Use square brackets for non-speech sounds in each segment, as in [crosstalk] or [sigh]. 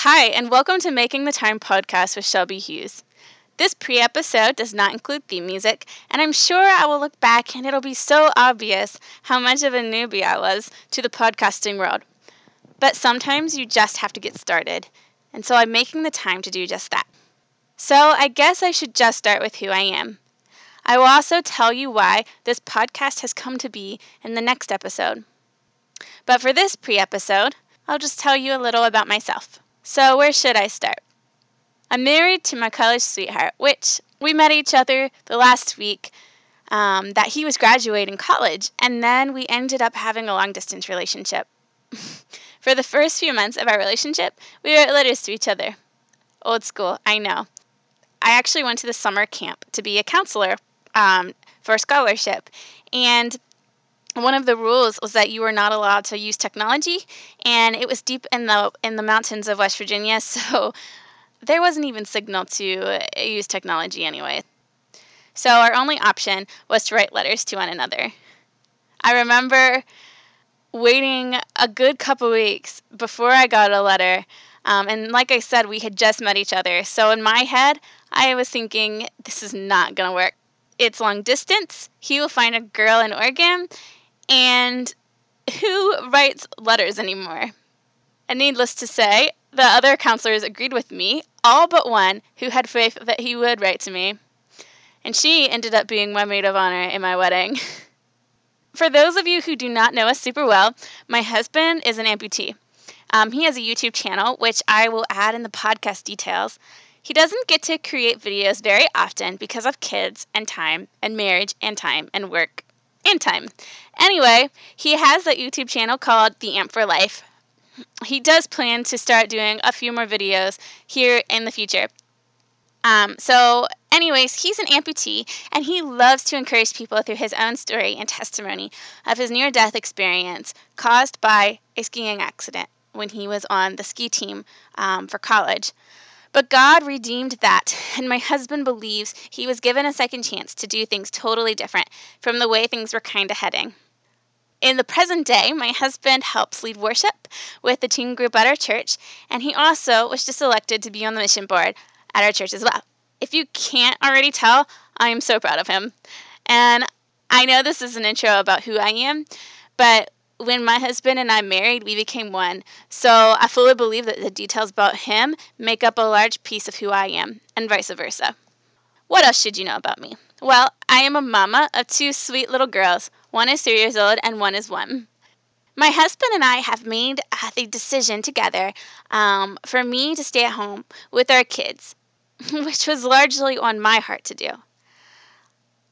Hi, and welcome to Making the Time podcast with Shelby Hughes. This pre episode does not include theme music, and I'm sure I will look back and it'll be so obvious how much of a newbie I was to the podcasting world. But sometimes you just have to get started, and so I'm making the time to do just that. So I guess I should just start with who I am. I will also tell you why this podcast has come to be in the next episode. But for this pre episode, I'll just tell you a little about myself. So, where should I start? I'm married to my college sweetheart, which we met each other the last week um, that he was graduating college, and then we ended up having a long distance relationship. [laughs] For the first few months of our relationship, we wrote letters to each other. Old school, I know. I actually went to the summer camp to be a counselor um, for a scholarship, and one of the rules was that you were not allowed to use technology and it was deep in the in the mountains of West Virginia [laughs] so there wasn't even signal to use technology anyway. So our only option was to write letters to one another. I remember waiting a good couple weeks before i got a letter um, and like i said we had just met each other. So in my head i was thinking this is not going to work. It's long distance. He will find a girl in oregon and who writes letters anymore? And needless to say, the other counselors agreed with me, all but one who had faith that he would write to me. And she ended up being my maid of honor in my wedding. [laughs] For those of you who do not know us super well, my husband is an amputee. Um, he has a YouTube channel, which I will add in the podcast details. He doesn't get to create videos very often because of kids and time and marriage and time and work and time. Anyway, he has that YouTube channel called The Amp for Life. He does plan to start doing a few more videos here in the future. Um, so, anyways, he's an amputee and he loves to encourage people through his own story and testimony of his near death experience caused by a skiing accident when he was on the ski team um, for college. But God redeemed that, and my husband believes he was given a second chance to do things totally different from the way things were kind of heading. In the present day, my husband helps lead worship with the teen group at our church, and he also was just elected to be on the mission board at our church as well. If you can't already tell, I am so proud of him. And I know this is an intro about who I am, but when my husband and I married, we became one. So I fully believe that the details about him make up a large piece of who I am, and vice versa. What else should you know about me? Well, I am a mama of two sweet little girls. One is three years old, and one is one. My husband and I have made the decision together um, for me to stay at home with our kids, [laughs] which was largely on my heart to do.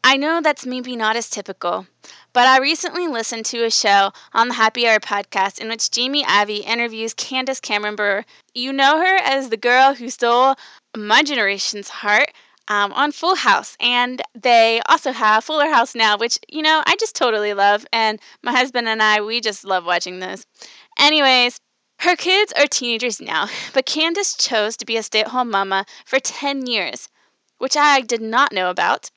I know that's maybe not as typical, but I recently listened to a show on the Happy Hour podcast in which Jamie Ivey interviews Candace Cameron Bure. You know her as the girl who stole my generation's heart um, on Full House, and they also have Fuller House now, which you know I just totally love, and my husband and I we just love watching those. Anyways, her kids are teenagers now, [laughs] but Candace chose to be a stay-at-home mama for 10 years, which I did not know about.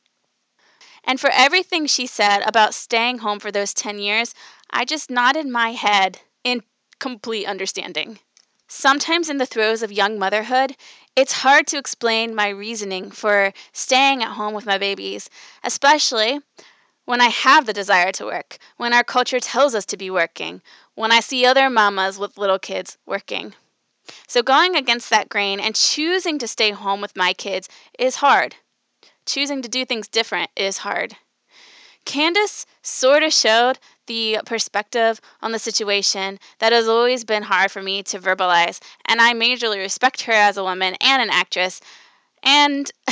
And for everything she said about staying home for those 10 years, I just nodded my head in complete understanding. Sometimes in the throes of young motherhood, it's hard to explain my reasoning for staying at home with my babies, especially when I have the desire to work, when our culture tells us to be working, when I see other mamas with little kids working. So, going against that grain and choosing to stay home with my kids is hard choosing to do things different is hard. Candace sort of showed the perspective on the situation that has always been hard for me to verbalize, and I majorly respect her as a woman and an actress. And [laughs]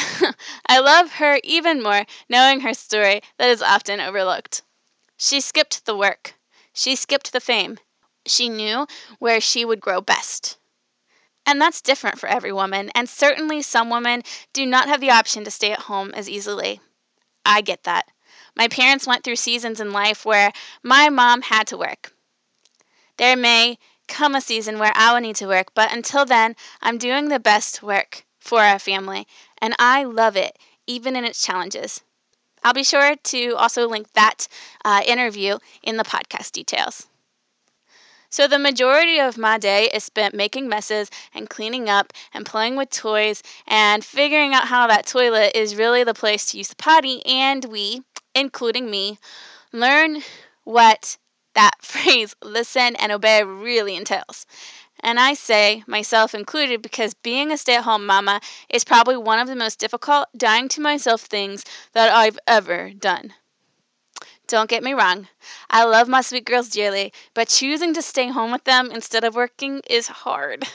I love her even more knowing her story that is often overlooked. She skipped the work, she skipped the fame. She knew where she would grow best. And that's different for every woman, and certainly some women do not have the option to stay at home as easily. I get that. My parents went through seasons in life where my mom had to work. There may come a season where I will need to work, but until then, I'm doing the best work for our family, and I love it, even in its challenges. I'll be sure to also link that uh, interview in the podcast details. So the majority of my day is spent making messes and cleaning up and playing with toys and figuring out how that toilet is really the place to use the potty and we, including me, learn what that [laughs] phrase listen and obey really entails. And I say, myself included, because being a stay at home mama is probably one of the most difficult, dying to myself things that I've ever done. Don't get me wrong, I love my sweet girls dearly, but choosing to stay home with them instead of working is hard.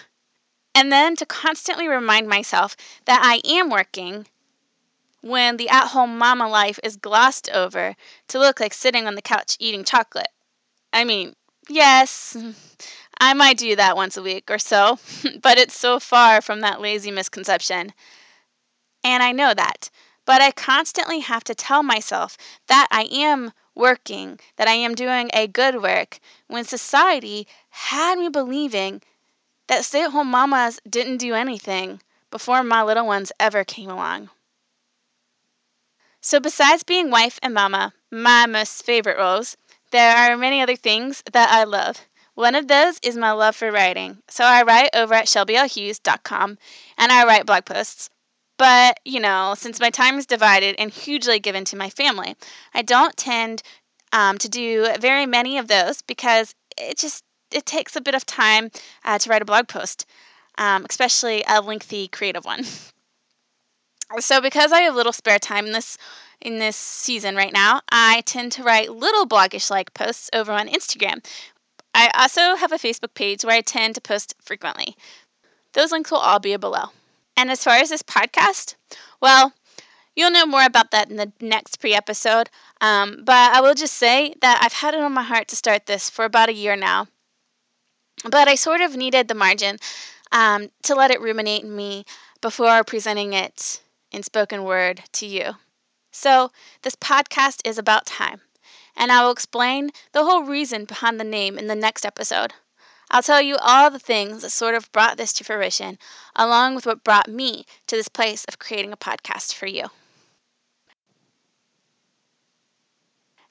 And then to constantly remind myself that I am working when the at home mama life is glossed over to look like sitting on the couch eating chocolate. I mean, yes, [laughs] I might do that once a week or so, [laughs] but it's so far from that lazy misconception. And I know that. But I constantly have to tell myself that I am working, that I am doing a good work, when society had me believing that stay at home mamas didn't do anything before my little ones ever came along. So, besides being wife and mama, my most favorite roles, there are many other things that I love. One of those is my love for writing. So I write over at shelbylhughes.com and I write blog posts. But, you know, since my time is divided and hugely given to my family, I don't tend um, to do very many of those because it just it takes a bit of time uh, to write a blog post, um, especially a lengthy creative one. [laughs] so because I have little spare time in this in this season right now, I tend to write little blogish like posts over on Instagram. I also have a Facebook page where I tend to post frequently. Those links will all be below. And as far as this podcast, well, you'll know more about that in the next pre episode. Um, but I will just say that I've had it on my heart to start this for about a year now. But I sort of needed the margin um, to let it ruminate in me before presenting it in spoken word to you. So, this podcast is about time, and I will explain the whole reason behind the name in the next episode. I'll tell you all the things that sort of brought this to fruition, along with what brought me to this place of creating a podcast for you.